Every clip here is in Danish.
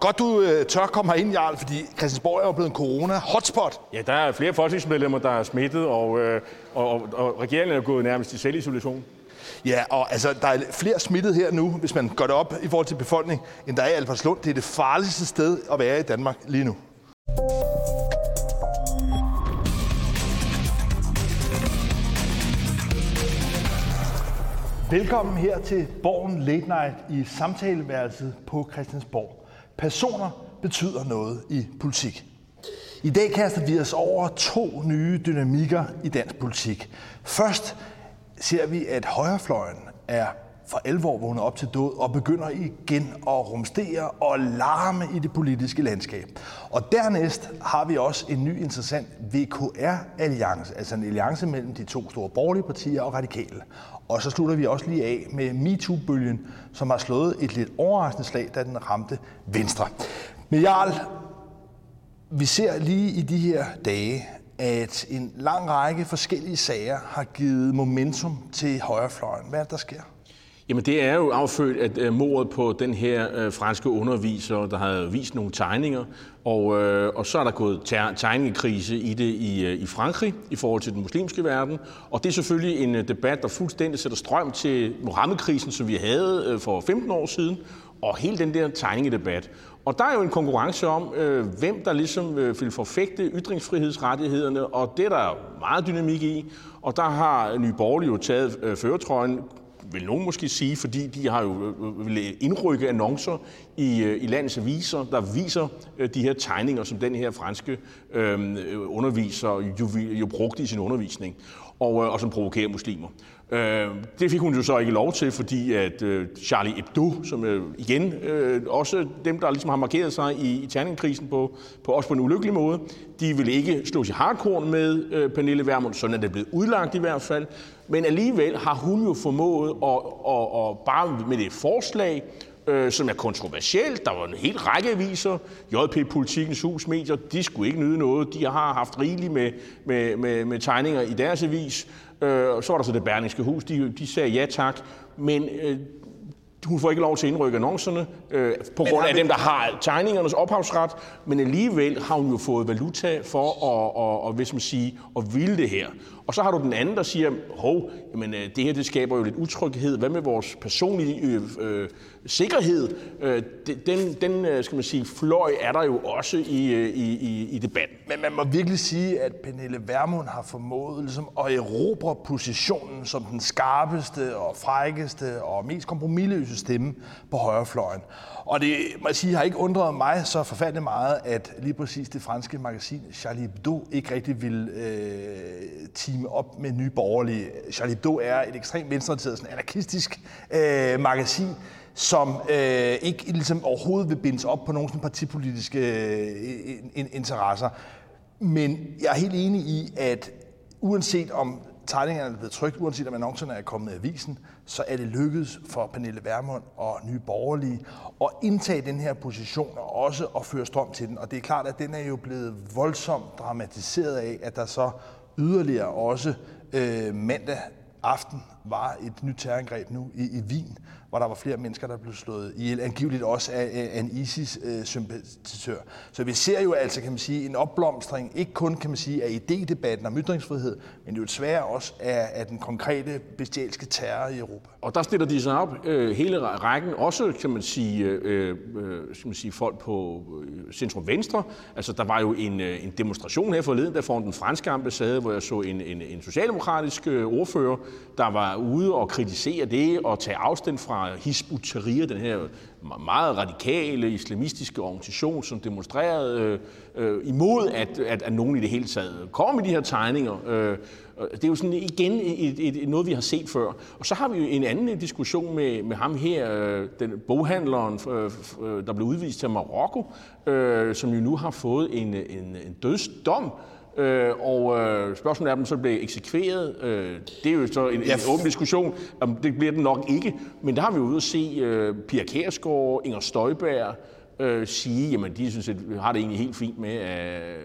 Godt, du øh, tør komme ind, Jarl, fordi Christiansborg er jo blevet en corona-hotspot. Ja, der er flere folketingsmedlemmer, der er smittet, og, øh, og, og, og regeringen er gået nærmest i selvisolation. Ja, og altså, der er flere smittet her nu, hvis man gør det op i forhold til befolkningen, end der er i Albertslund. Det er det farligste sted at være i Danmark lige nu. Velkommen her til Borgen Late Night i samtaleværelset på Christiansborg. Personer betyder noget i politik. I dag kaster vi os over to nye dynamikker i dansk politik. Først ser vi, at højrefløjen er for alvor vågner op til død og begynder igen at rumstere og larme i det politiske landskab. Og dernæst har vi også en ny interessant VKR-alliance, altså en alliance mellem de to store borgerlige partier og radikale. Og så slutter vi også lige af med MeToo-bølgen, som har slået et lidt overraskende slag, da den ramte Venstre. Men Jarl, vi ser lige i de her dage, at en lang række forskellige sager har givet momentum til højrefløjen. Hvad er det, der sker? Jamen det er jo affødt af uh, øh, mordet på den her øh, franske underviser, der har vist nogle tegninger, og, øh, og så er der gået tegningekrise i det i, i Frankrig i forhold til den muslimske verden, og det er selvfølgelig en debat, der fuldstændig sætter strøm til Mohammed-krisen, som vi havde for 15 år siden, og hele den der tegningedebat. Og der er jo en konkurrence om, øh, hvem der ligesom øh, vil forfægte ytringsfrihedsrettighederne, og det er der meget dynamik i. Og der har Nye Borgerlige jo taget øh, føretrøjen vil nogen måske sige, fordi de har jo øh, øh, vil indrykke annoncer i, øh, i landets aviser, der viser de her tegninger, som den her franske øhm, øh, underviser jo, jo brugte i sin undervisning, og, og som provokerer muslimer. Øh, det fik hun jo så ikke lov til, fordi at øh, Charlie Hebdo, som øh, igen øh, også dem, der ligesom har markeret sig i, i terningkrisen på, på også på en ulykkelig måde, de vil ikke slå sig hardcore med øh, Pernille Vermund, sådan er det blevet udlagt i hvert fald. Men alligevel har hun jo formået at, at, at bare med det forslag, øh, som er kontroversielt. Der var en hel række aviser, JP Politikens Hus Medier, de skulle ikke nyde noget. De har haft rigeligt med, med, med, med tegninger i deres avis. Øh, og så var der så det Berlingske Hus, de, de sagde ja tak, men øh, hun får ikke lov til at indrykke annoncerne, øh, på men grund af dem, der har tegningernes ophavsret, men alligevel har hun jo fået valuta for at, at, at, hvis man sige, at ville det her. Og så har du den anden, der siger, hov, jamen, øh, det her det skaber jo lidt utryghed. Hvad med vores personlige øh, øh, sikkerhed? Øh, den, den øh, skal man sige, fløj er der jo også i, øh, i, i, i debatten. Men man må virkelig sige, at Pernille Vermund har formået ligesom, at erobre positionen som den skarpeste og frækkeste og mest kompromilløse stemme på højrefløjen. Og det må jeg sige, har ikke undret mig så forfærdeligt meget, at lige præcis det franske magasin Charlie Hebdo ikke rigtig vil øh, teame op med nye borgerlige. Charlie Hebdo er et ekstremt venstreorienteret, sådan anarkistisk øh, magasin, som øh, ikke ligesom overhovedet vil bindes op på nogen sådan partipolitiske øh, interesser. Men jeg er helt enig i, at uanset om tegningerne er blevet trygt, uanset om annoncerne er kommet i avisen, så er det lykkedes for Pernille Vermund og Nye Borgerlige at indtage den her position og også at føre strøm til den. Og det er klart, at den er jo blevet voldsomt dramatiseret af, at der så yderligere også øh, mandag aften var et nyt terrorangreb nu i, i Wien, hvor der var flere mennesker, der blev slået ihjel, angiveligt også af, af en ISIS-sympatisør. Så vi ser jo altså, kan man sige, en opblomstring, ikke kun, kan man sige, af idédebatten om ytringsfrihed, men jo desværre også af, af den konkrete bestialske terror i Europa. Og der stiller de sig op øh, hele rækken, også kan man sige, øh, øh, skal man sige folk på øh, centrum-venstre. Altså der var jo en, øh, en demonstration her forleden, der foran den franske ambassade, hvor jeg så en, en, en socialdemokratisk øh, ordfører, der var ude og kritisere det og tage afstand fra Hizb ut-Tahrir, den her meget radikale islamistiske organisation, som demonstrerede øh, øh, imod, at, at, at nogen i det hele taget kommer med de her tegninger. Øh, det er jo sådan igen et, et, et, noget, vi har set før. Og så har vi jo en anden diskussion med, med ham her, øh, den boghandleren, øh, øh, der blev udvist til Marokko, øh, som jo nu har fået en, en, en dødsdom Øh, og øh, spørgsmålet er, om den så bliver eksekveret. Øh, det er jo så en, en åben diskussion. Om det bliver den nok ikke. Men der har vi jo ude at se øh, Pia Kærsgaard, Inger Støjberg øh, sige, jamen de synes, at har det egentlig helt fint med, at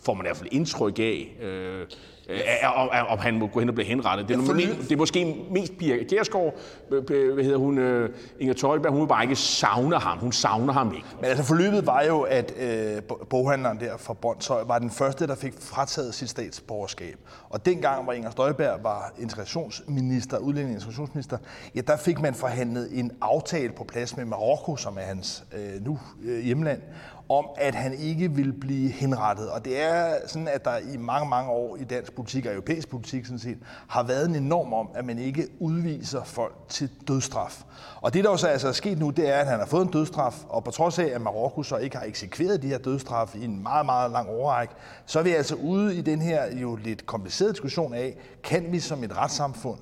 får man i hvert fald indtryk af, øh, øh, om, om han må gå hen og blive henrettet. Det er, ja, det er måske mest Pia Kjærsgaard, hvad hedder hun, uh, Inger Tøjberg, hun vil bare ikke savne ham. Hun savner ham ikke. Men altså forløbet var jo, at øh, boghandleren der fra Brøndshøj var den første, der fik frataget sit statsborgerskab. Og dengang, hvor Inger Støjberg var integrationsminister, udlænding integrationsminister, ja, der fik man forhandlet en aftale på plads med Marokko, som er hans øh, nu øh, hjemland, om at han ikke vil blive henrettet. Og det er sådan, at der i mange, mange år i dansk politik og europæisk politik sådan set, har været en enorm om, at man ikke udviser folk til dødstraf. Og det, der også altså er sket nu, det er, at han har fået en dødstraf, og på trods af, at Marokko så ikke har eksekveret de her dødstraf i en meget, meget lang overrække, så er vi altså ude i den her jo lidt komplicerede diskussion af, kan vi som et retssamfund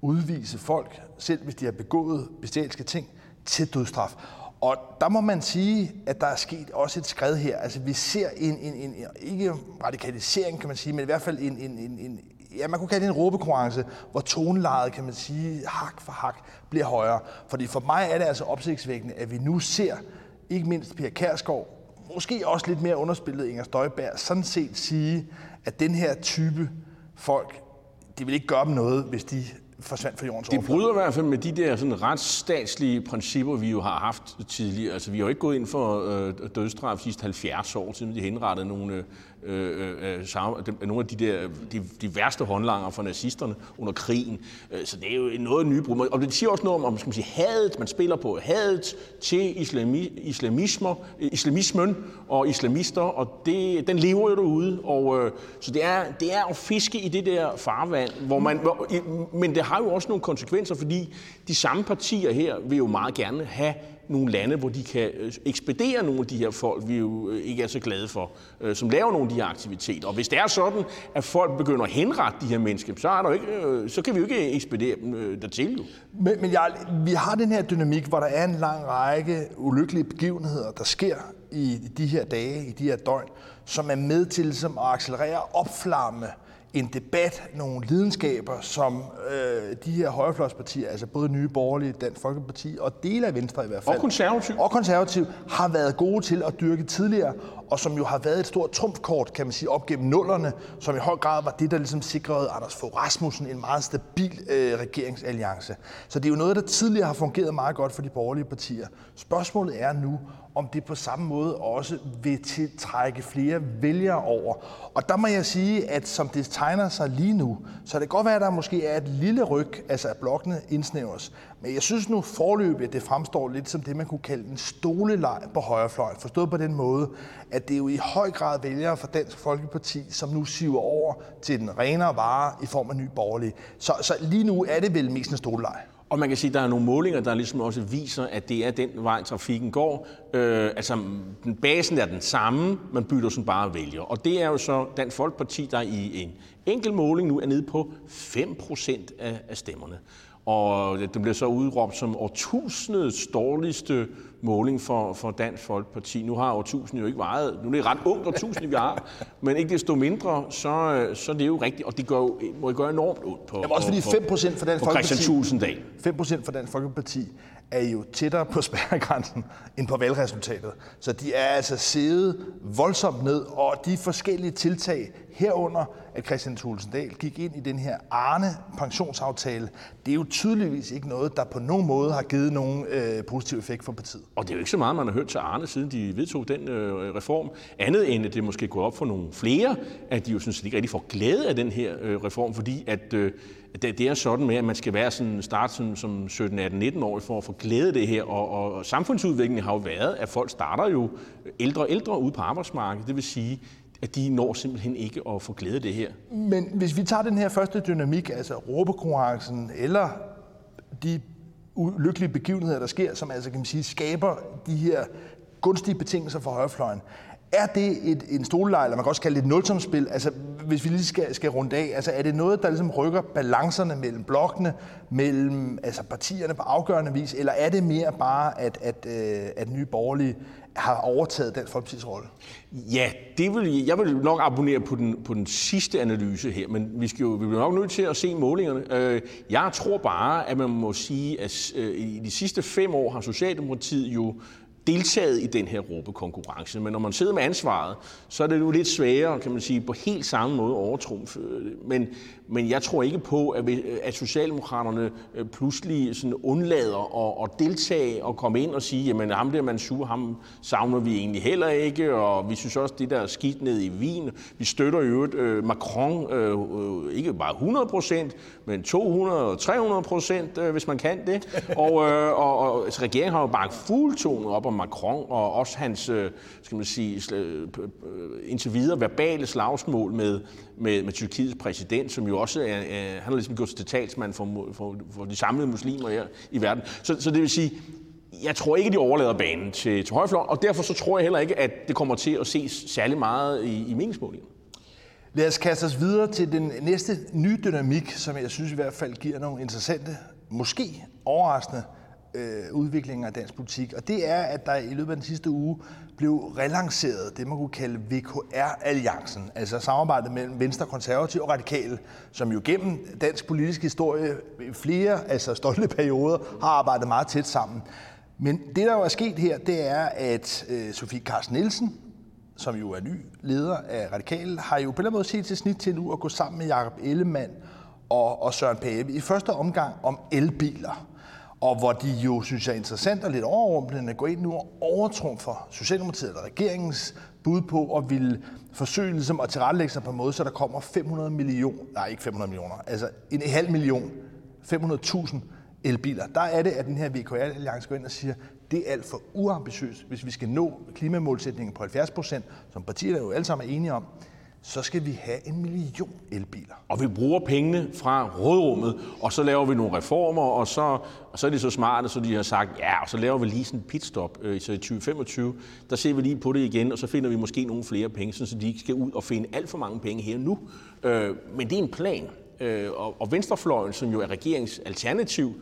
udvise folk, selv hvis de har begået bestialske ting, til dødstraf. Og der må man sige, at der er sket også et skred her. Altså vi ser en, en, en ikke radikalisering, kan man sige, men i hvert fald en, en, en, en ja, man kunne kalde det en råbekonkurrence, hvor tonelejet, kan man sige, hak for hak bliver højere. Fordi for mig er det altså opsigtsvækkende, at vi nu ser, ikke mindst Pia Kærsgaard, måske også lidt mere underspillet Inger Støjberg, sådan set sige, at den her type folk, det vil ikke gøre dem noget, hvis de forsvandt fra jordens Det bryder i hvert fald med de der sådan retsstatslige principper, vi jo har haft tidligere. Altså, vi har jo ikke gået ind for øh, dødsstraf sidste 70 år, siden de henrettede nogle øh, øh, øh, øh nogle af de, der, de, de værste håndlanger for nazisterne under krigen. Øh, så det er jo noget nybrud. Og det siger også noget om, om skal man sige, hadet, man spiller på hadet til islami, islamismer, islamismen og islamister, og det, den lever jo derude. Og, øh, så det er, det er at fiske i det der farvand, hvor man, hvor, men det har jo også nogle konsekvenser, fordi de samme partier her vil jo meget gerne have nogle lande, hvor de kan øh, ekspedere nogle af de her folk, vi jo øh, ikke er så glade for, øh, som laver nogle af de her aktiviteter. Og hvis det er sådan, at folk begynder at henrette de her mennesker, så, er der ikke, så kan vi jo ikke ekspedere dem dertil. Jo. Men, men jeg, vi har den her dynamik, hvor der er en lang række ulykkelige begivenheder, der sker i de her dage, i de her døgn, som er med til som at accelerere opflamme en debat, nogle lidenskaber, som øh, de her højrefløjspartier, altså både Nye Borgerlige, Dansk Folkeparti og dele af Venstre i hvert fald, og konservativ. og konservativ, har været gode til at dyrke tidligere, og som jo har været et stort trumfkort, kan man sige, op gennem nullerne, som i høj grad var det, der ligesom sikrede Anders Fogh Rasmussen en meget stabil øh, regeringsalliance. Så det er jo noget, der tidligere har fungeret meget godt for de borgerlige partier. Spørgsmålet er nu, om det på samme måde også vil tiltrække flere vælgere over. Og der må jeg sige, at som det tegner sig lige nu, så det kan godt være, at der måske er et lille ryg, altså at blokkene indsnævres. Men jeg synes nu forløbig, at det fremstår lidt som det, man kunne kalde en stoleleg på højrefløjen. Forstået på den måde, at det jo i høj grad vælgere fra Dansk Folkeparti, som nu siver over til den renere vare i form af ny borgerlig. Så, så lige nu er det vel mest en stoleleg. Og man kan sige, at der er nogle målinger, der ligesom også viser, at det er den vej, trafikken går. Øh, altså, den basen er den samme, man bytter sådan bare vælger. Og det er jo så Dansk Folkeparti, der i en enkelt måling nu er nede på 5% af, af stemmerne. Og det blev så udråbt som årtusindets dårligste måling for, for Dansk Folkeparti. Nu har årtusind jo ikke vejet, nu er det ret ungt årtusind, vi har, men ikke desto mindre, så, så det er jo rigtigt, og det gør, må jo gøre enormt ondt på, Jamen også fordi 5 procent for Dansk Folkeparti, Christian Tulsendal. 5 procent for Dansk Folkeparti er jo tættere på spærregrænsen end på valgresultatet. Så de er altså siddet voldsomt ned, og de forskellige tiltag herunder, at Christian Thulesen Dahl gik ind i den her Arne pensionsaftale, det er jo tydeligvis ikke noget, der på nogen måde har givet nogen øh, positiv effekt for partiet. Og det er jo ikke så meget, man har hørt til Arne, siden de vedtog den øh, reform. Andet end, at det måske går op for nogle flere, at de jo synes, at de ikke rigtig får glæde af den her øh, reform, fordi at øh, det, det er sådan med, at man skal være sådan, starte som, som 17, 18, 19 år for at få glæde af det her. Og, og, og samfundsudviklingen har jo været, at folk starter jo ældre og ældre ude på arbejdsmarkedet. Det vil sige, at de når simpelthen ikke at få glæde af det her. Men hvis vi tager den her første dynamik, altså råbekonkurrencen, eller de ulykkelige begivenheder, der sker, som altså kan man sige, skaber de her gunstige betingelser for højrefløjen. Er det et, en stoleleg, eller man kan også kalde det et nulsomspil? Altså, hvis vi lige skal, skal runde af, altså, er det noget, der ligesom rykker balancerne mellem blokkene, mellem altså, partierne på afgørende vis, eller er det mere bare, at, at, at, at nye borgerlige har overtaget den Folkeparti's rolle? Ja, det vil, jeg vil nok abonnere på den, på den sidste analyse her, men vi, skal jo, vi bliver nok nødt til at se målingerne. Øh, jeg tror bare, at man må sige, at øh, i de sidste fem år har Socialdemokratiet jo deltaget i den her råbekonkurrence. Men når man sidder med ansvaret, så er det jo lidt sværere, kan man sige, på helt samme måde overtrumfe. Øh, men, men jeg tror ikke på, at, øh, at Socialdemokraterne øh, pludselig sådan undlader at, at deltage og komme ind og sige, jamen ham der Mansur, ham savner vi egentlig heller ikke, og vi synes også, det der er skidt ned i Wien. Vi støtter jo øh, Macron, øh, øh, ikke bare 100 procent, men 200 300 procent, øh, hvis man kan det. Og, øh, og, og altså, regeringen har jo bare fuldtonet op om Macron, og også hans, øh, skal man sige, indtil videre verbale slagsmål med, med, med Tyrkiets præsident, som jo også er, han har ligesom gjort til talsmand for, for, for de samlede muslimer her i verden. Så, så det vil sige, jeg tror ikke, de overlader banen til, til højfløjen, og derfor så tror jeg heller ikke, at det kommer til at ses særlig meget i, i meningsmålingerne. Lad os kaste os videre til den næste nye dynamik, som jeg synes i hvert fald giver nogle interessante, måske overraskende øh, udviklingen af dansk politik. Og det er, at der i løbet af den sidste uge blev relanceret det, man kunne kalde VKR-alliancen, altså samarbejdet mellem Venstre, Konservative og Radikale, som jo gennem dansk politisk historie i flere altså stolte perioder har arbejdet meget tæt sammen. Men det, der jo er sket her, det er, at øh, Sofie Carsten Nielsen, som jo er ny leder af Radikale, har jo på en måde set til snit til nu at gå sammen med Jakob Ellemann og, og Søren Pape i første omgang om elbiler og hvor de jo, synes jeg, er interessant og lidt overrumplende, går ind nu og overtrumfer Socialdemokratiet eller regeringens bud på at ville forsøge ligesom at tilrettelægge sig på en måde, så der kommer 500 millioner, nej ikke 500 millioner, altså en halv million, 500.000 elbiler. Der er det, at den her VKR-alliance går ind og siger, det er alt for uambitiøst, hvis vi skal nå klimamålsætningen på 70 procent, som partierne jo alle sammen er enige om så skal vi have en million elbiler. Og vi bruger pengene fra rådrummet, og så laver vi nogle reformer, og så, og så er de så smarte, så de har sagt, ja, og så laver vi lige sådan en pitstop, øh, så i 2025, der ser vi lige på det igen, og så finder vi måske nogle flere penge, så de ikke skal ud og finde alt for mange penge her nu. Øh, men det er en plan, øh, og, og Venstrefløjen, som jo er regeringens alternativ,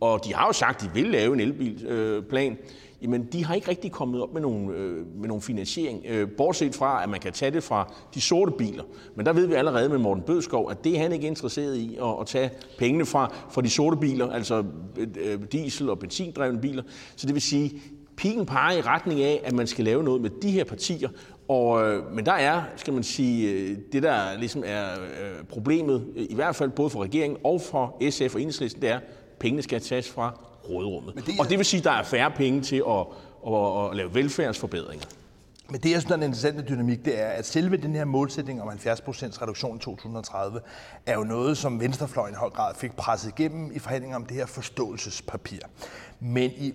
og de har jo sagt, at de vil lave en elbilplan, øh, jamen de har ikke rigtig kommet op med nogen, øh, med nogen finansiering, øh, bortset fra, at man kan tage det fra de sorte biler. Men der ved vi allerede med Morten Bødskov, at det er han ikke interesseret i at, at tage pengene fra, fra de sorte biler, altså øh, øh diesel- og benzindrevne biler. Så det vil sige, pigen peger i retning af, at man skal lave noget med de her partier, og, øh, men der er, skal man sige, øh, det der ligesom er øh, problemet, i hvert fald både for regeringen og for SF og Enhedslisten, det er, at pengene skal tages fra råderummet. Det. Og det vil sige, at der er færre penge til at, at, at lave velfærdsforbedringer. Men det, jeg synes er den interessante dynamik, det er, at selve den her målsætning om 70% reduktion i 2030, er jo noget, som Venstrefløjen i høj grad fik presset igennem i forhandlinger om det her forståelsespapir. Men i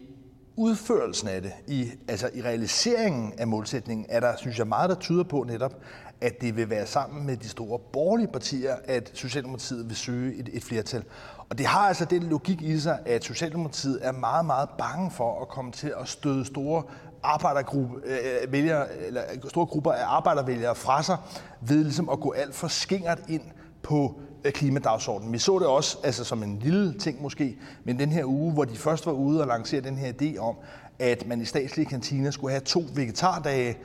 udførelsen af det, i, altså i realiseringen af målsætningen, er der, synes jeg, meget, der tyder på netop, at det vil være sammen med de store borgerlige partier, at Socialdemokratiet vil søge et, et flertal. Og det har altså den logik i sig, at Socialdemokratiet er meget, meget bange for at komme til at støde store arbejdergruppe, øh, vælger, eller store grupper af arbejdervælgere fra sig, ved ligesom at gå alt for skingert ind på klimadagsordenen. Vi så det også altså som en lille ting måske, men den her uge, hvor de først var ude og lancere den her idé om, at man i statslige kantiner skulle have to vegetardage,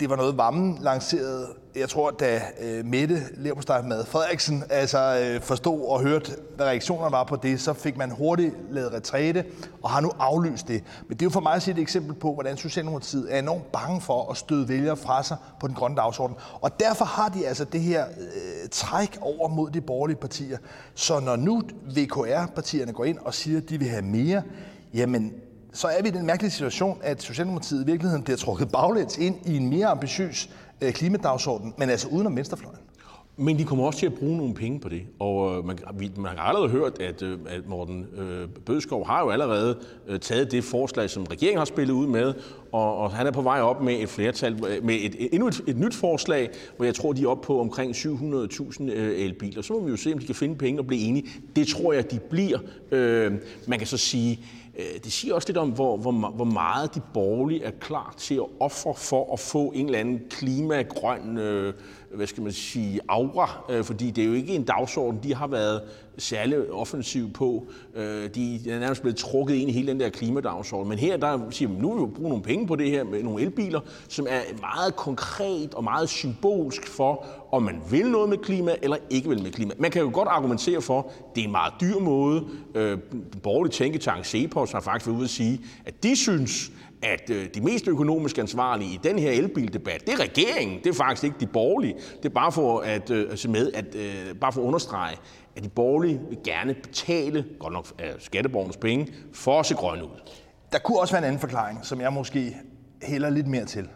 det var noget, Vammen lancerede, jeg tror, da øh, Mette Leverpostej Frederiksen altså, øh, forstod og hørte, hvad reaktionerne var på det, så fik man hurtigt lavet retræte og har nu aflyst det. Men det er jo for mig at sige et eksempel på, hvordan Socialdemokratiet er enormt bange for at støde vælgere fra sig på den grønne dagsorden. Og derfor har de altså det her øh, træk over mod de borgerlige partier. Så når nu VKR-partierne går ind og siger, at de vil have mere, jamen så er vi i den mærkelige situation, at Socialdemokratiet i virkeligheden bliver trukket baglæns ind i en mere ambitiøs øh, klimadagsorden, men altså uden om venstrefløjen. Men de kommer også til at bruge nogle penge på det. Og øh, man, man har allerede hørt, at, øh, at Morten øh, Bødskov har jo allerede øh, taget det forslag, som regeringen har spillet ud med, og, og han er på vej op med et flertal, øh, med et, endnu et, et nyt forslag, hvor jeg tror, de er oppe på omkring 700.000 øh, elbiler. Så må vi jo se, om de kan finde penge og blive enige. Det tror jeg, de bliver. Øh, man kan så sige, Øh, det siger også lidt om, hvor, hvor, hvor meget de borgerlige er klar til at ofre for at få en eller anden klimagrøn øh, hvad skal man sige, aura, øh, fordi det er jo ikke en dagsorden, de har været særlig offensiv på. Øh, de er nærmest blevet trukket ind i hele den der klimadagsorden. Men her der siger man, nu vil vi bruge nogle penge på det her med nogle elbiler, som er meget konkret og meget symbolsk for, om man vil noget med klima eller ikke vil med klima. Man kan jo godt argumentere for, at det er en meget dyr måde. Øh, borgerlig tænketank Cepos har faktisk været ude at sige, at de synes, at øh, de mest økonomisk ansvarlige i den her elbildebat, det er regeringen, det er faktisk ikke de borgerlige. Det er bare for at, øh, se med, at, øh, bare for at understrege, at de borgerlige vil gerne betale, godt nok af skatteborgernes penge, for at se grønne ud. Der kunne også være en anden forklaring, som jeg måske hælder lidt mere til.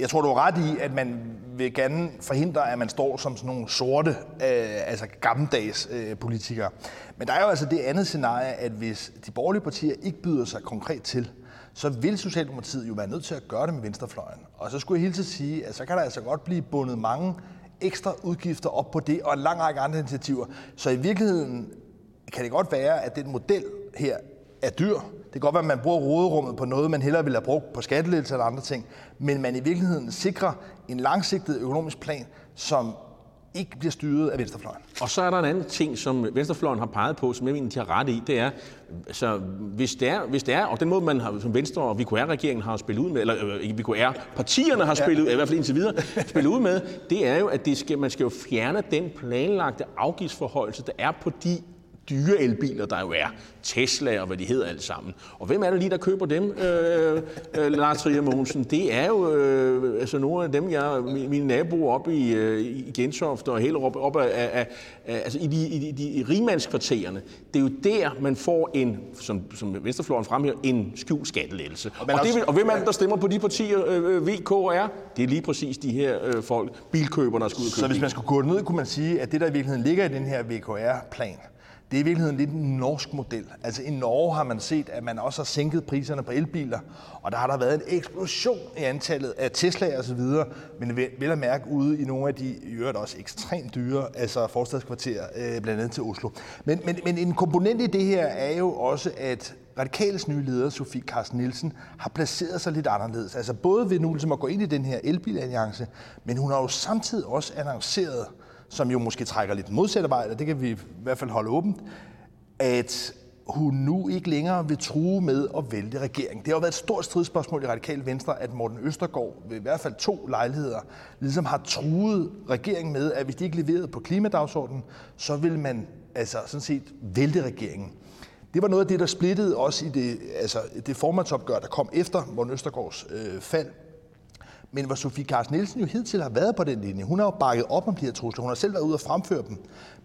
Jeg tror, du har ret i, at man vil gerne forhindre, at man står som sådan nogle sorte, øh, altså gammeldags øh, politikere. Men der er jo altså det andet scenarie, at hvis de borgerlige partier ikke byder sig konkret til, så vil Socialdemokratiet jo være nødt til at gøre det med venstrefløjen. Og så skulle jeg hele tiden sige, at så kan der altså godt blive bundet mange ekstra udgifter op på det, og en lang række andre initiativer. Så i virkeligheden kan det godt være, at den model her er dyr. Det kan godt være, at man bruger råderummet på noget, man hellere ville have brugt på skattelettelser eller andre ting. Men man i virkeligheden sikrer en langsigtet økonomisk plan, som ikke bliver styret af venstrefløjen. Og så er der en anden ting, som venstrefløjen har peget på, som jeg mener, de har ret i, det er, altså, hvis det er, hvis det er og den måde, man har, som Venstre og VKR-regeringen har spillet ud med, eller øh, VKR-partierne har spillet, ja. i hvert fald indtil videre, spillet ud med, det er jo, at det skal, man skal jo fjerne den planlagte afgiftsforholdelse, der er på de dyre elbiler, der jo er. Tesla og hvad de hedder alt sammen. Og hvem er det lige, der køber dem, øh, øh, Lars Trier Mogensen? Det er jo øh, altså nogle af dem, jeg, mine naboer oppe i, øh, i Gentofte og hele op, af, af, af, altså i de, i de, de rigmandskvartererne. Det er jo der, man får en, som, som Venstrefløjen fremhæver, en skjult skattelettelse. Og, og, det, og hvem er det, der stemmer på de partier, øh, VK og R? Det er lige præcis de her øh, folk, bilkøbere, der skal ud og købe Så hvis man skulle gå ned, kunne man sige, at det, der i virkeligheden ligger i den her VKR-plan, det er i virkeligheden lidt en norsk model. Altså i Norge har man set, at man også har sænket priserne på elbiler, og der har der været en eksplosion i antallet af Tesla og så videre, men vel at mærke ude i nogle af de, i øvrigt også ekstremt dyre, altså forstadskvarterer, øh, blandt andet til Oslo. Men, men, men en komponent i det her er jo også, at Radikales nye leder, Sofie Carsten Nielsen, har placeret sig lidt anderledes. Altså både ved nu ligesom at gå ind i den her elbilalliance, men hun har jo samtidig også annonceret, som jo måske trækker lidt modsatte vej, og det kan vi i hvert fald holde åbent, at hun nu ikke længere vil true med at vælte regeringen. Det har jo været et stort stridsspørgsmål i Radikal Venstre, at Morten Østergaard ved i hvert fald to lejligheder ligesom har truet regeringen med, at hvis de ikke leverede på klimadagsordenen, så vil man altså sådan set vælte regeringen. Det var noget af det, der splittede også i det, altså det formandsopgør, der kom efter Morten Østergaards øh, fald men hvor Sofie Carsten Nielsen jo hidtil har været på den linje. Hun har jo bakket op om de her trusler. Hun har selv været ude og fremføre dem.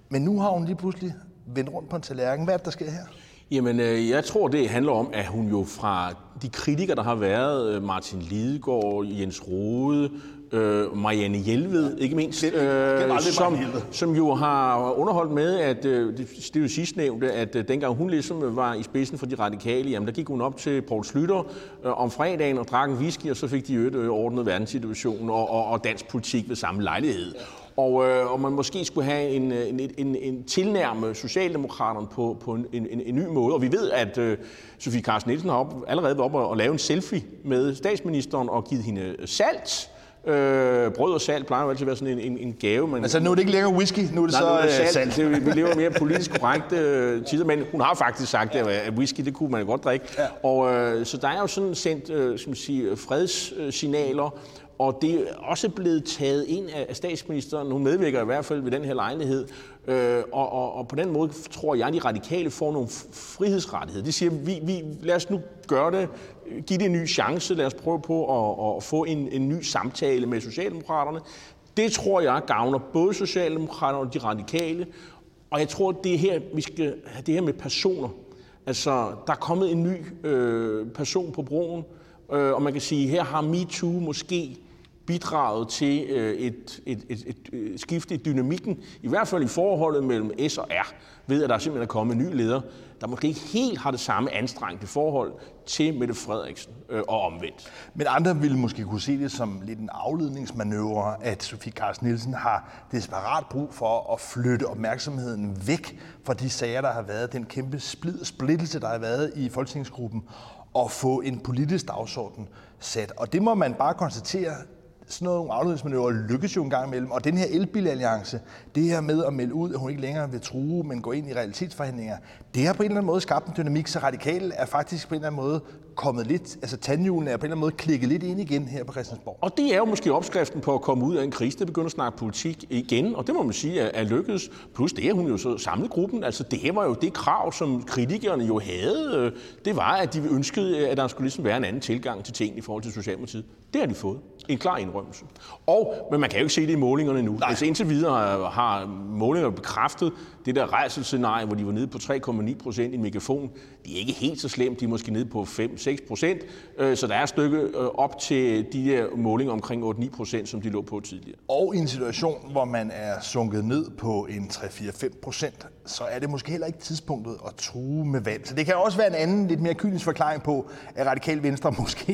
Men nu har hun lige pludselig vendt rundt på en tallerken. Hvad er det, der sker her? Jamen, øh, jeg tror, det handler om, at hun jo fra de kritikere, der har været, øh, Martin Lidegaard, Jens Rode, øh, Marianne Hjelved, ikke mindst, øh, som, som jo har underholdt med, at øh, det, det er jo sidstnævnte, at øh, dengang hun ligesom var i spidsen for de radikale, jamen der gik hun op til Poul Slytter øh, om fredagen og drak en whisky, og så fik de øvrigt øh, ordnet verdenssituationen og, og, og dansk politik ved samme lejlighed. Og, øh, og man måske skulle have en, en, en, en tilnærme Socialdemokraterne på, på en, en, en ny måde. Og vi ved, at øh, Sofie Carsten Nielsen har op, allerede været oppe og, og lave en selfie med statsministeren og givet hende salt. Øh, brød og salt plejer jo altid at være sådan en, en, en gave. Men, altså nu er det ikke længere whisky, nu er det nej, så nu er det salt. salt. Det, vi lever mere politisk korrekt øh, tider, men hun har faktisk sagt, ja. at whisky det kunne man godt drikke. Ja. Og, øh, så der er jo sådan sendt øh, skal man sige, fredssignaler, og det er også blevet taget ind af statsministeren. Hun medvirker i hvert fald ved den her lejlighed. Øh, og, og, og på den måde tror jeg, at de radikale får nogle frihedsrettigheder. De siger, vi, vi, lad os nu gøre det, give det en ny chance, lad os prøve på at, at få en, en ny samtale med Socialdemokraterne. Det tror jeg gavner både Socialdemokraterne og de radikale. Og jeg tror, det er her, vi skal have det her med personer. Altså, der er kommet en ny øh, person på broen, øh, og man kan sige, her har MeToo måske bidraget til øh, et, et, et, et, et skift i dynamikken, i hvert fald i forholdet mellem S og R, ved at der simpelthen er kommet en ny leder, der måske ikke helt har det samme anstrengte forhold til Mette Frederiksen øh, og omvendt. Men andre ville måske kunne se det som lidt en afledningsmanøvre, at Sofie Carsten Nielsen har desperat brug for at flytte opmærksomheden væk fra de sager, der har været, den kæmpe splid, splittelse, der har været i folketingsgruppen, og få en politisk dagsorden sat. Og det må man bare konstatere, sådan nogle afledningsmanøvre lykkes jo en gang imellem. Og den her elbilalliance, det her med at melde ud, at hun ikke længere vil true, men gå ind i realitetsforhandlinger, det har på en eller anden måde skabt en dynamik, så radikal er faktisk på en eller anden måde kommet lidt, altså tandhjulene er på en eller anden måde klikket lidt ind igen her på Christiansborg. Og det er jo måske opskriften på at komme ud af en krise, det begynder at snakke politik igen, og det må man sige er, er lykkedes. Plus det, at hun jo så samlet gruppen, altså det var jo det krav, som kritikerne jo havde, det var, at de ønskede, at der skulle ligesom være en anden tilgang til tingene i forhold til Socialdemokratiet. Det har de fået. En klar indrømmelse. Og, men man kan jo ikke se det i målingerne nu. Altså indtil videre har målinger bekræftet det der rejselscenarie, hvor de var nede på 3,9 procent i megafon. Det er ikke helt så slemt. De er måske nede på 5-6 procent. Øh, så der er et stykke øh, op til de der målinger omkring 8-9 procent, som de lå på tidligere. Og i en situation, hvor man er sunket ned på en 3-4-5 procent, så er det måske heller ikke tidspunktet at true med valg. Så det kan også være en anden, lidt mere kynisk forklaring på, at Radikal Venstre måske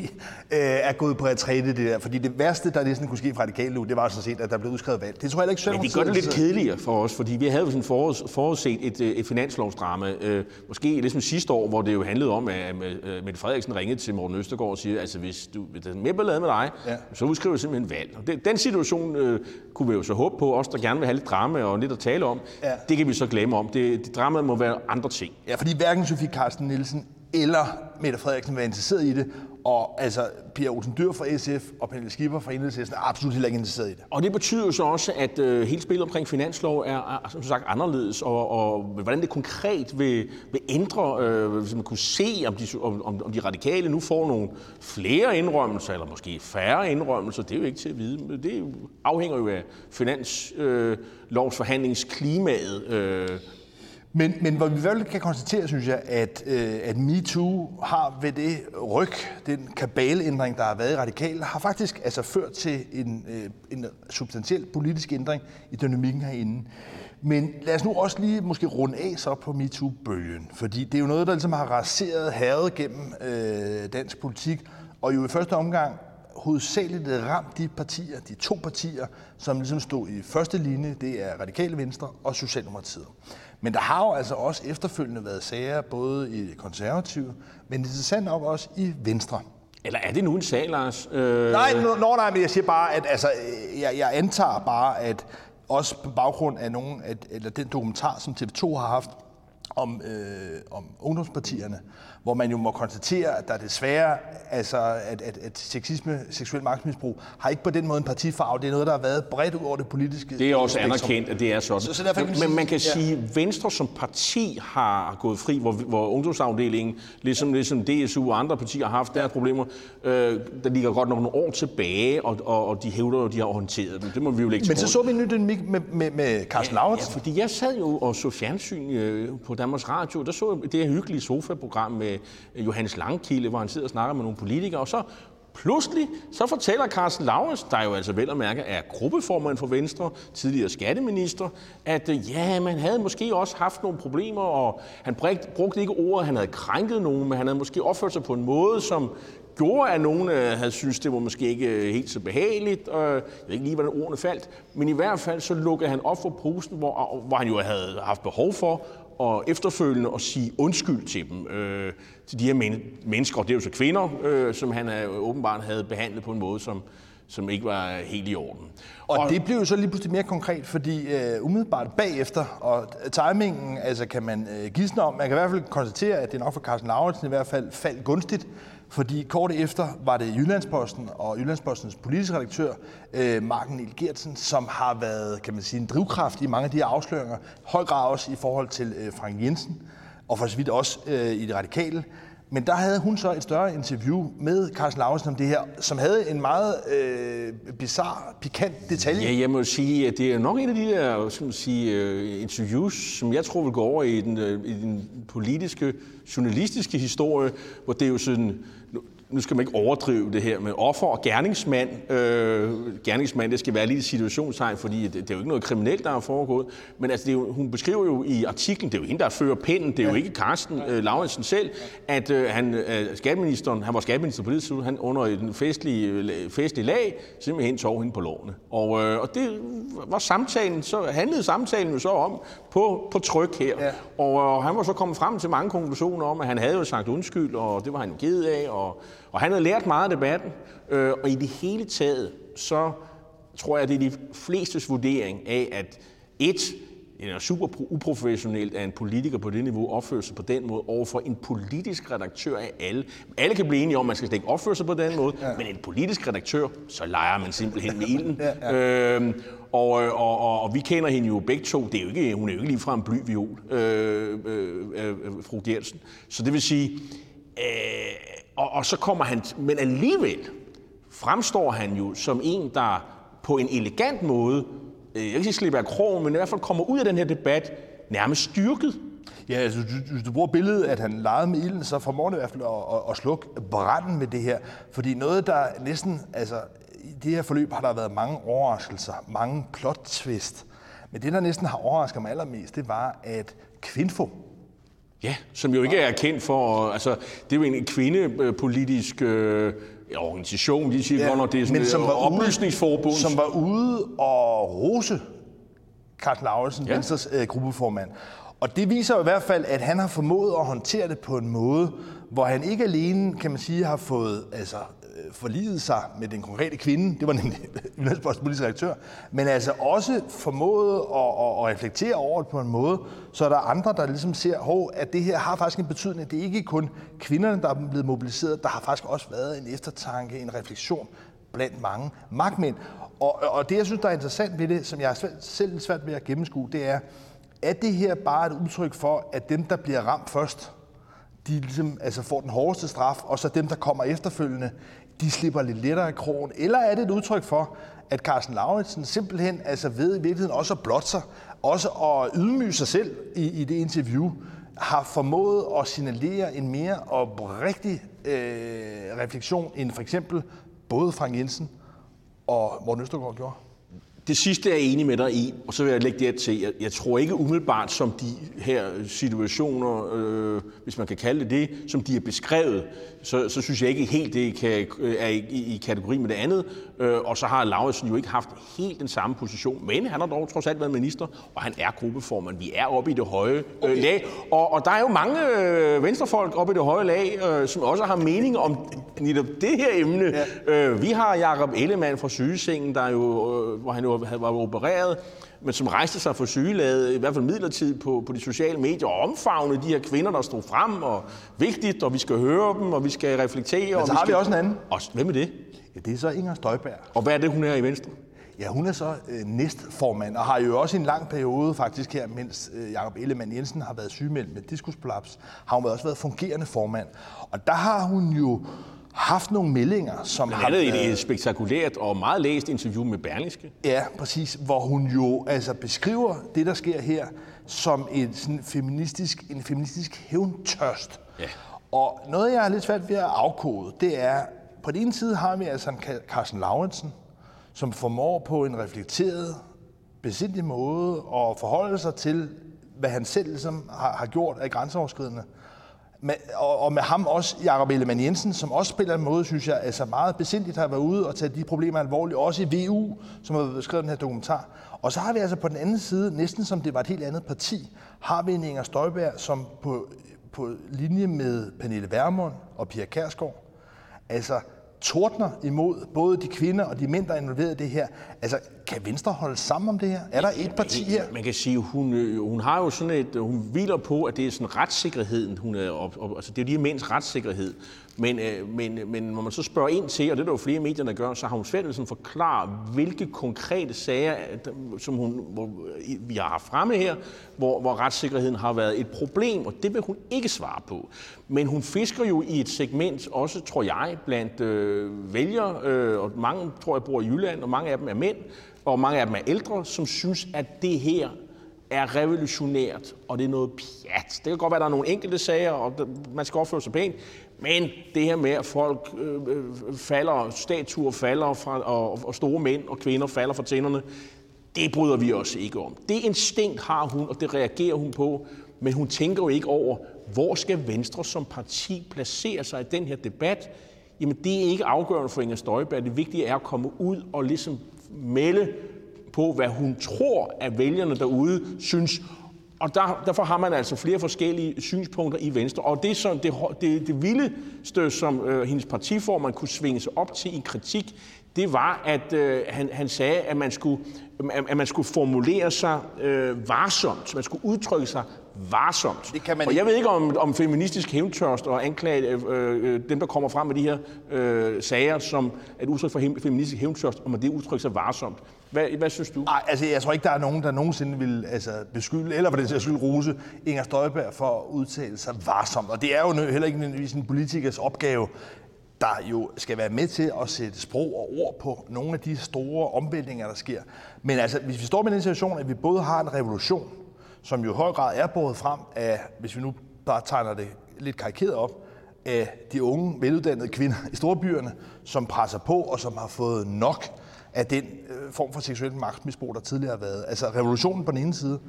øh, er gået på retræte det der. Fordi det værste, der næsten kunne ske for Radikal nu, det var sådan set, at der blev udskrevet valg. Det tror jeg ikke, Men det gør det lidt kedeligere for os, fordi vi havde jo sådan forud, forudset et, et finanslovsdrama. Øh, måske ligesom sidste år, hvor det jo handlede om, at Mette Frederiksen ringede til Morten Østergaard og siger, altså hvis du vil med ballade med dig, ja. så udskriver vi simpelthen valg. Og det, den situation øh, kunne vi jo så håbe på, os der gerne vil have lidt drama og lidt at tale om. Ja. Det kan vi så glemme om. Det, det drama må være andre ting. Ja, fordi hverken Sofie Carsten Nielsen eller Mette Frederiksen var interesseret i det, og altså, Pia Olsen Dyr fra SF og Pernille Skipper fra Enhedslisten er absolut heller ikke interesseret i det. Og det betyder jo så også, at øh, hele spillet omkring finanslov er, er som sagt anderledes, og, og hvordan det konkret vil, vil ændre, øh, hvis man kunne se, om de, om, om de radikale nu får nogle flere indrømmelser, eller måske færre indrømmelser, det er jo ikke til at vide. Det afhænger jo af finanslovsforhandlingsklimaet. Øh, men, men hvor vi vel kan konstatere, synes jeg, at, øh, at MeToo har ved det ryg, den kabaleændring, der har været i radikal, har faktisk altså ført til en, øh, en substantiel politisk ændring i dynamikken herinde. Men lad os nu også lige måske runde af så på MeToo-bølgen, fordi det er jo noget, der ligesom har raseret havet gennem øh, dansk politik, og jo i første omgang hovedsageligt ramt de partier, de to partier, som ligesom stod i første linje, det er Radikale Venstre og Socialdemokratiet. Men der har jo altså også efterfølgende været sager, både i konservative, men interessant nok også i Venstre. Eller er det nu en sag, Lars? Øh... Nej, no, no, nej, men jeg siger bare, at altså, jeg, jeg antager bare, at også på baggrund af nogen, at, eller den dokumentar, som TV2 har haft om, øh, om ungdomspartierne, hvor man jo må konstatere, at der desværre, altså, at, at, at sexisme, seksuel magtmisbrug, har ikke på den måde en partifarve. Det er noget, der har været bredt ud over det politiske. Det er også anerkendt, at det er sådan. Så, så derfor, Men man kan ja. sige, at Venstre som parti har gået fri, hvor, hvor ungdomsafdelingen, ligesom, ligesom DSU og andre partier har haft deres problemer, øh, der ligger godt nok nogle år tilbage, og, og, og de hævder jo, de har håndteret dem. Det må vi jo lægge Men så så vi en ny dynamik med, med, med Carsten ja, Lauritsen. Ja, fordi jeg sad jo og så fjernsyn øh, på Danmarks Radio, der så jeg det her hyggelige sofa-program med Øh, Johannes Langkilde, hvor han sidder og snakker med nogle politikere, og så Pludselig så fortæller Carsten Laures, der jo altså vel at mærke er gruppeformand for Venstre, tidligere skatteminister, at øh, ja, man havde måske også haft nogle problemer, og han brugte ikke ordet, han havde krænket nogen, men han havde måske opført sig på en måde, som gjorde, at nogen øh, havde synes det var måske ikke øh, helt så behageligt. Jeg ved ikke lige, hvordan ordene faldt, men i hvert fald så lukkede han op for posen, hvor, hvor han jo havde haft behov for og efterfølgende at sige undskyld til dem, øh, til de her men- mennesker, og det er jo så kvinder, øh, som han er, åbenbart havde behandlet på en måde, som, som ikke var helt i orden. Og, og det blev jo så lige pludselig mere konkret, fordi øh, umiddelbart bagefter, og timingen altså kan man øh, gisne om, man kan i hvert fald konstatere, at det nok for Carsten Lauritsen i hvert fald faldt gunstigt, fordi kort efter var det Jyllandsposten og Jyllandspostens politiske redaktør, øh, Marken Niel Gertsen, som har været kan man sige, en drivkraft i mange af de her afsløringer. Høj grad også i forhold til øh, Frank Jensen, og for så vidt også øh, i det radikale. Men der havde hun så et større interview med Carsten Lauritsen om det her, som havde en meget øh, bizarre, pikant detalje. Ja, jeg må sige, at det er nok en af de der skal man sige, øh, interviews, som jeg tror vil gå over i den, øh, i den politiske, journalistiske historie, hvor det er jo sådan, nu skal man ikke overdrive det her med offer og gerningsmand. Øh, gerningsmand, det skal være lidt situationstegn, fordi det, det er jo ikke noget kriminelt, der er foregået. Men altså, det er jo, hun beskriver jo i artiklen, det er jo hende, der fører pinden, det er jo ikke Carsten øh, Lauritsen selv, at øh, han, øh, skatteministeren, han var skatteminister på det tidspunkt, han under en festlig, øh, festlig lag, simpelthen tog hende på lovene. Og, øh, og det var samtalen, så handlede samtalen jo så om på, på tryk her. Ja. Og øh, han var så kommet frem til mange konklusioner om, at han havde jo sagt undskyld, og det var han ked af, og Og han havde lært meget af debatten, øh, og i det hele taget, så tror jeg, det er de flestes vurdering af, at et, det er super uprofessionelt, at en politiker på det niveau opfører sig på den måde overfor en politisk redaktør af alle. Alle kan blive enige om, at man skal ikke opføre sig på den måde, ja. men en politisk redaktør, så leger man simpelthen med ilden. ja, ja. Øhm, og, og, og, og vi kender hende jo begge to. Det er jo ikke, hun er jo ikke lige fra en bly viol, øh, øh, øh, fru Gertsen. Så det vil sige, øh, og, og så kommer han, men alligevel fremstår han jo som en, der på en elegant måde, øh, jeg kan ikke sige af krogen, men i hvert fald kommer ud af den her debat nærmest styrket. Ja, altså, hvis du bruger billedet, at han legede med ilden, så formår det i hvert fald at, at, at slukke branden med det her. Fordi noget, der næsten, altså i det her forløb har der været mange overraskelser, mange plot twist. Men det, der næsten har overrasket mig allermest, det var, at Kvinfo, Ja, som jo ikke er kendt for, altså det er jo en kvindepolitisk øh, organisation, de siger ja, godt nok, det er sådan som var oplysningsforbund. Ude, som var ude og rose Carsten Lauritsen, ja. Venstres øh, gruppeformand. Og det viser jo i hvert fald, at han har formået at håndtere det på en måde, hvor han ikke alene, kan man sige, har fået altså, Øh, forlidet sig med den konkrete kvinde, det var en politiske redaktør, men altså også formået at, at, at reflektere over det på en måde, så der andre, der ligesom ser, hov, at det her har faktisk en betydning. Det er ikke kun kvinderne, der er blevet mobiliseret, der har faktisk også været en eftertanke, en refleksion blandt mange magtmænd. Og, og det, jeg synes, der er interessant ved det, som jeg er selv svært ved at gennemskue, det er, er det her bare et udtryk for, at dem, der bliver ramt først, de ligesom, altså får den hårdeste straf, og så dem, der kommer efterfølgende, de slipper lidt lettere af krogen? Eller er det et udtryk for, at Carsten Lauritsen simpelthen altså ved i virkeligheden også at blotte sig, også at ydmyge sig selv i, i det interview, har formået at signalere en mere oprigtig øh, refleksion, end for eksempel både Frank Jensen og Morten Østergaard gjorde? Det sidste er jeg enig med dig i, og så vil jeg lægge det til. Jeg, jeg tror ikke umiddelbart, som de her situationer, øh, hvis man kan kalde det det, som de er beskrevet, så, så synes jeg ikke helt, det kan, er i, i kategori med det andet. Øh, og så har Lauritsen jo ikke haft helt den samme position, men han har dog trods alt været minister, og han er gruppeformand. Vi er oppe i det høje øh, lag, og, og der er jo mange øh, venstrefolk oppe i det høje lag, øh, som også har mening om netop det her emne. Ja. Øh, vi har Jakob Ellemann fra sygesengen, der jo, øh, hvor han jo var opereret, men som rejste sig for sygelaget, i hvert fald midlertid på, på de sociale medier, og omfavne de her kvinder, der stod frem, og vigtigt, og vi skal høre dem, og vi skal reflektere. Men så og har vi, skal... vi også en anden. Og, hvem er det? Ja, det er så Inger Støjberg. Og hvad er det, hun er i Venstre? Ja, hun er så øh, næstformand, og har jo også i en lang periode faktisk her, mens øh, Jakob Ellemann Jensen har været sygemeldt med diskusprolaps, har hun også været fungerende formand. Og der har hun jo haft nogle meldinger, som har... været... i et spektakulært og meget læst interview med Berlingske. Ja, præcis, hvor hun jo altså beskriver det, der sker her, som en sådan feministisk, en feministisk hævntørst. Ja. Og noget, jeg er lidt svært ved at afkode, det er, på den ene side har vi altså en Carsten Lauritsen, som formår på en reflekteret, besindig måde at forholde sig til, hvad han selv ligesom har, har gjort af grænseoverskridende med, og, og med ham også Jakob Ellemann Jensen, som også spiller en måde, synes jeg, altså meget besindigt har været ude og tage de problemer alvorligt, også i VU, som har beskrevet den her dokumentar. Og så har vi altså på den anden side, næsten som det var et helt andet parti, har vi en Inger Støjberg, som på, på linje med Pernille Vermund og Pia Kærsgaard, altså tordner imod både de kvinder og de mænd, der er involveret i det her. Altså, kan Venstre holde sammen om det her? Er der et parti her? Man kan sige, hun, øh, hun har jo sådan et, hun hviler på, at det er sådan retssikkerheden, hun er op, op, altså det er de mænds retssikkerhed. Men, øh, men, øh, men når man så spørger ind til, og det er der jo flere medier, der gør, så har hun svært ved at forklare, hvilke konkrete sager, øh, som hun, hvor, øh, vi har haft fremme her, hvor, hvor retssikkerheden har været et problem, og det vil hun ikke svare på. Men hun fisker jo i et segment, også tror jeg, blandt øh, vælgere, øh, og mange tror jeg bor i Jylland, og mange af dem er mænd, og mange af dem er ældre, som synes, at det her er revolutionært, og det er noget pjat. Det kan godt være, at der er nogle enkelte sager, og man skal opføre sig pænt, men det her med, at folk øh, øh, falder, statuer falder, fra, og, og store mænd og kvinder falder fra tænderne, det bryder vi os ikke om. Det instinkt har hun, og det reagerer hun på, men hun tænker jo ikke over, hvor skal Venstre som parti placere sig i den her debat. Jamen det er ikke afgørende for Inger Støjberg. Det vigtige er at komme ud og ligesom melde på, hvad hun tror, at vælgerne derude synes, og der, derfor har man altså flere forskellige synspunkter i Venstre. Og det, som, det, det, det vildeste, som øh, hendes partiformand kunne svinge sig op til i kritik, det var, at øh, han, han sagde, at man skulle, at man skulle formulere sig øh, varsomt. Man skulle udtrykke sig varsomt. Det kan man og jeg ved ikke, om, om feministisk hævntørst og anklage øh, øh, dem, der kommer frem med de her øh, sager, som et udtryk for feministisk hævntørst, om det udtryk sig varsomt. Hvad, hvad synes du? Ej, altså, jeg tror ikke, der er nogen, der nogensinde vil altså, beskylde, eller for den sags skyld rose, Inger Støjberg for at udtale sig varsomt. Og det er jo heller ikke nødvendigvis en politikers opgave der jo skal være med til at sætte sprog og ord på nogle af de store omvæltninger, der sker. Men altså, hvis vi står med den situation, at vi både har en revolution, som jo i høj grad er båret frem af, hvis vi nu bare tegner det lidt karikeret op, af de unge, veluddannede kvinder i storbyerne, som presser på og som har fået nok af den øh, form for seksuel magtmisbrug, der tidligere har været. Altså revolutionen på den ene side,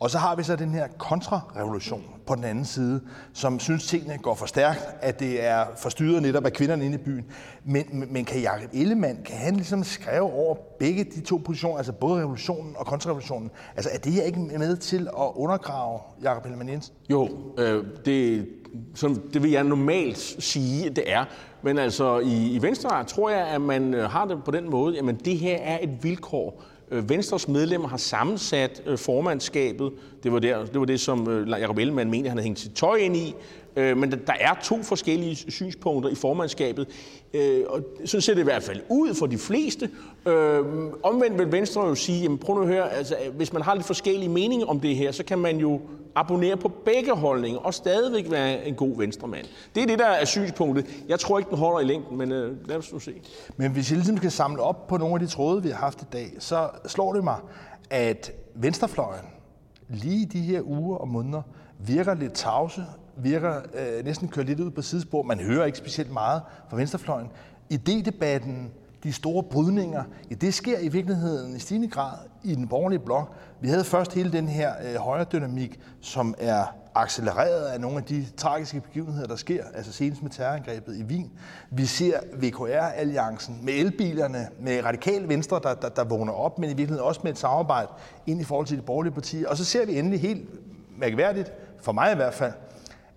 og så har vi så den her kontrarevolution på den anden side, som synes, tingene går for stærkt, at det er forstyrret netop af kvinderne inde i byen. Men, men kan Jacob Ellemann, kan han ligesom skrive over begge de to positioner, altså både revolutionen og kontrarevolutionen? Altså er det her ikke med til at undergrave Jacob Ellemann Jensen? Jo, øh, det, som, det vil jeg normalt sige, det er. Men altså i, i Venstre tror jeg, at man øh, har det på den måde, at det her er et vilkår. Øh, Venstres medlemmer har sammensat øh, formandskabet. Det var, der, det, var det, som øh, Jacob Ellemann mente, han havde hængt sit tøj ind i. Øh, men der er to forskellige synspunkter i formandskabet. Øh, og sådan ser det i hvert fald ud for de fleste. Øh, omvendt vil Venstre jo sige, jamen prøv nu at høre, altså, hvis man har lidt forskellige meninger om det her, så kan man jo abonnere på begge holdninger og stadigvæk være en god venstremand. Det er det, der er synspunktet. Jeg tror ikke, den holder i længden, men øh, lad os nu se. Men hvis jeg ligesom skal samle op på nogle af de tråde, vi har haft i dag, så slår det mig, at venstrefløjen lige i de her uger og måneder virker lidt tavse, virker øh, næsten kørt lidt ud på sidespor. Man hører ikke specielt meget fra venstrefløjen. Idédebatten de store brydninger, ja, det sker i virkeligheden i stigende grad i den borgerlige blok. Vi havde først hele den her øh, højre dynamik, som er accelereret af nogle af de tragiske begivenheder, der sker, altså senest med terrorangrebet i Wien. Vi ser VKR-alliancen med elbilerne, med radikal venstre, der, der, der vågner op, men i virkeligheden også med et samarbejde ind i forhold til de borgerlige partier. Og så ser vi endelig helt mærkværdigt, for mig i hvert fald,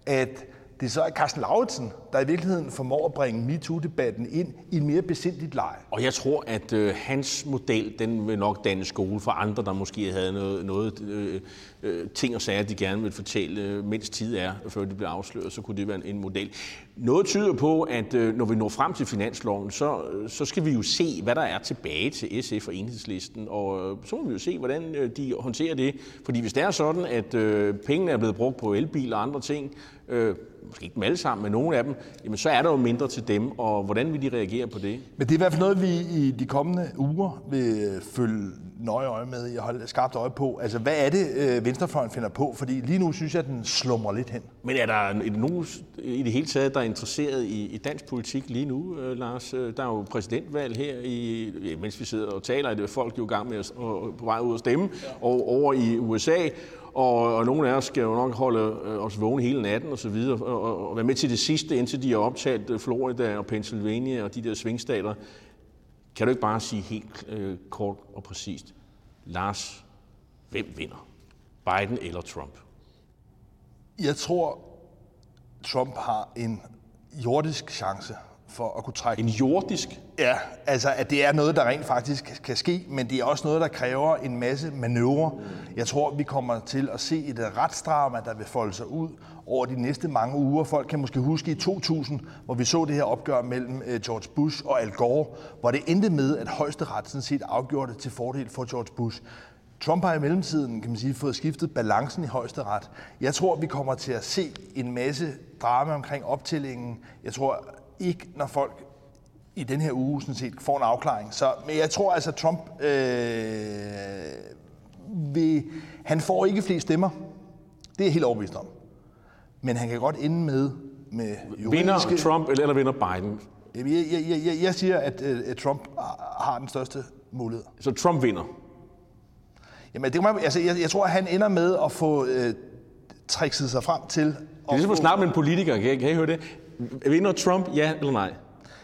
at det så er Carsten Lauritsen, der i virkeligheden formår at bringe MeToo-debatten ind i en mere besindigt leje. Og jeg tror, at øh, hans model, den vil nok danne skole for andre, der måske havde noget, noget øh, øh, ting og sager, de gerne vil fortælle, øh, mens tid er, før de bliver afsløret, så kunne det være en, en model. Noget tyder på, at øh, når vi når frem til finansloven, så, øh, så skal vi jo se, hvad der er tilbage til SF og enhedslisten, og øh, så må vi jo se, hvordan de håndterer det. Fordi hvis det er sådan, at øh, pengene er blevet brugt på elbiler og andre ting, øh, måske ikke dem alle sammen, men nogle af dem, jamen så er der jo mindre til dem, og hvordan vil de reagere på det? Men det er i hvert fald noget, vi i de kommende uger vil følge nøje øje med, jeg holder skarpt øje på. Altså, hvad er det, øh, Venstrefløjen finder på? Fordi lige nu synes jeg, at den slumrer lidt hen. Men er der nogen i det hele taget, der er interesseret i, i dansk politik lige nu, øh, Lars? Øh, der er jo præsidentvalg her, i, ja, mens vi sidder og taler, er det folk jo i gang med at, og, på vej ud at stemme, ja. og over i USA og, og nogle af os skal jo nok holde øh, os vågne hele natten og så videre, og, og, og være med til det sidste, indtil de har optalt Florida og Pennsylvania og de der svingstater. Kan du ikke bare sige helt øh, kort og præcist, Lars, hvem vinder? Biden eller Trump? Jeg tror, Trump har en jordisk chance for at kunne trække... En jordisk? Ja, altså at det er noget, der rent faktisk kan ske, men det er også noget, der kræver en masse manøvre. Jeg tror, vi kommer til at se et retsdrama, der vil folde sig ud over de næste mange uger. Folk kan måske huske i 2000, hvor vi så det her opgør mellem øh, George Bush og Al Gore, hvor det endte med, at højesteret sådan set afgjorde det til fordel for George Bush. Trump har i mellemtiden, kan man sige, fået skiftet balancen i højesteret. Jeg tror, vi kommer til at se en masse drama omkring optællingen. Jeg tror, ikke, når folk i den her uge sådan set får en afklaring. Så, men jeg tror altså, at Trump øh, vil, han får ikke flere stemmer. Det er helt overbevist om. Men han kan godt ende med... med juridiske... Vinder Trump eller, eller vinder Biden? Jeg, jeg, jeg, jeg siger, at, at Trump har den største mulighed. Så Trump vinder? Jamen, det, altså, jeg, jeg tror, at han ender med at få øh, trikset sig frem til... Det er ligesom at snakke med en politiker, kan I, kan I høre det? Vinder Trump, ja eller nej?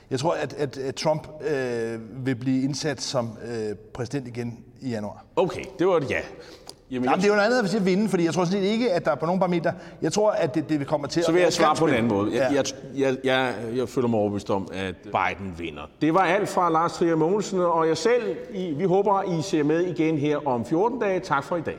Jeg tror, at, at, at Trump øh, vil blive indsat som øh, præsident igen i januar. Okay, det var et ja. Jamen, Jamen, det er jo noget andet, hvis jeg vinde, fordi jeg tror sådan set ikke, at der er på nogen parametre. Jeg tror, at det, det kommer til Så vil jeg svare på en anden måde. Jeg, ja. jeg, jeg, jeg, jeg føler mig overbevist om, at Biden vinder. Det var alt fra Lars Trier Mogensen og jeg selv. I, vi håber, I ser med igen her om 14 dage. Tak for i dag.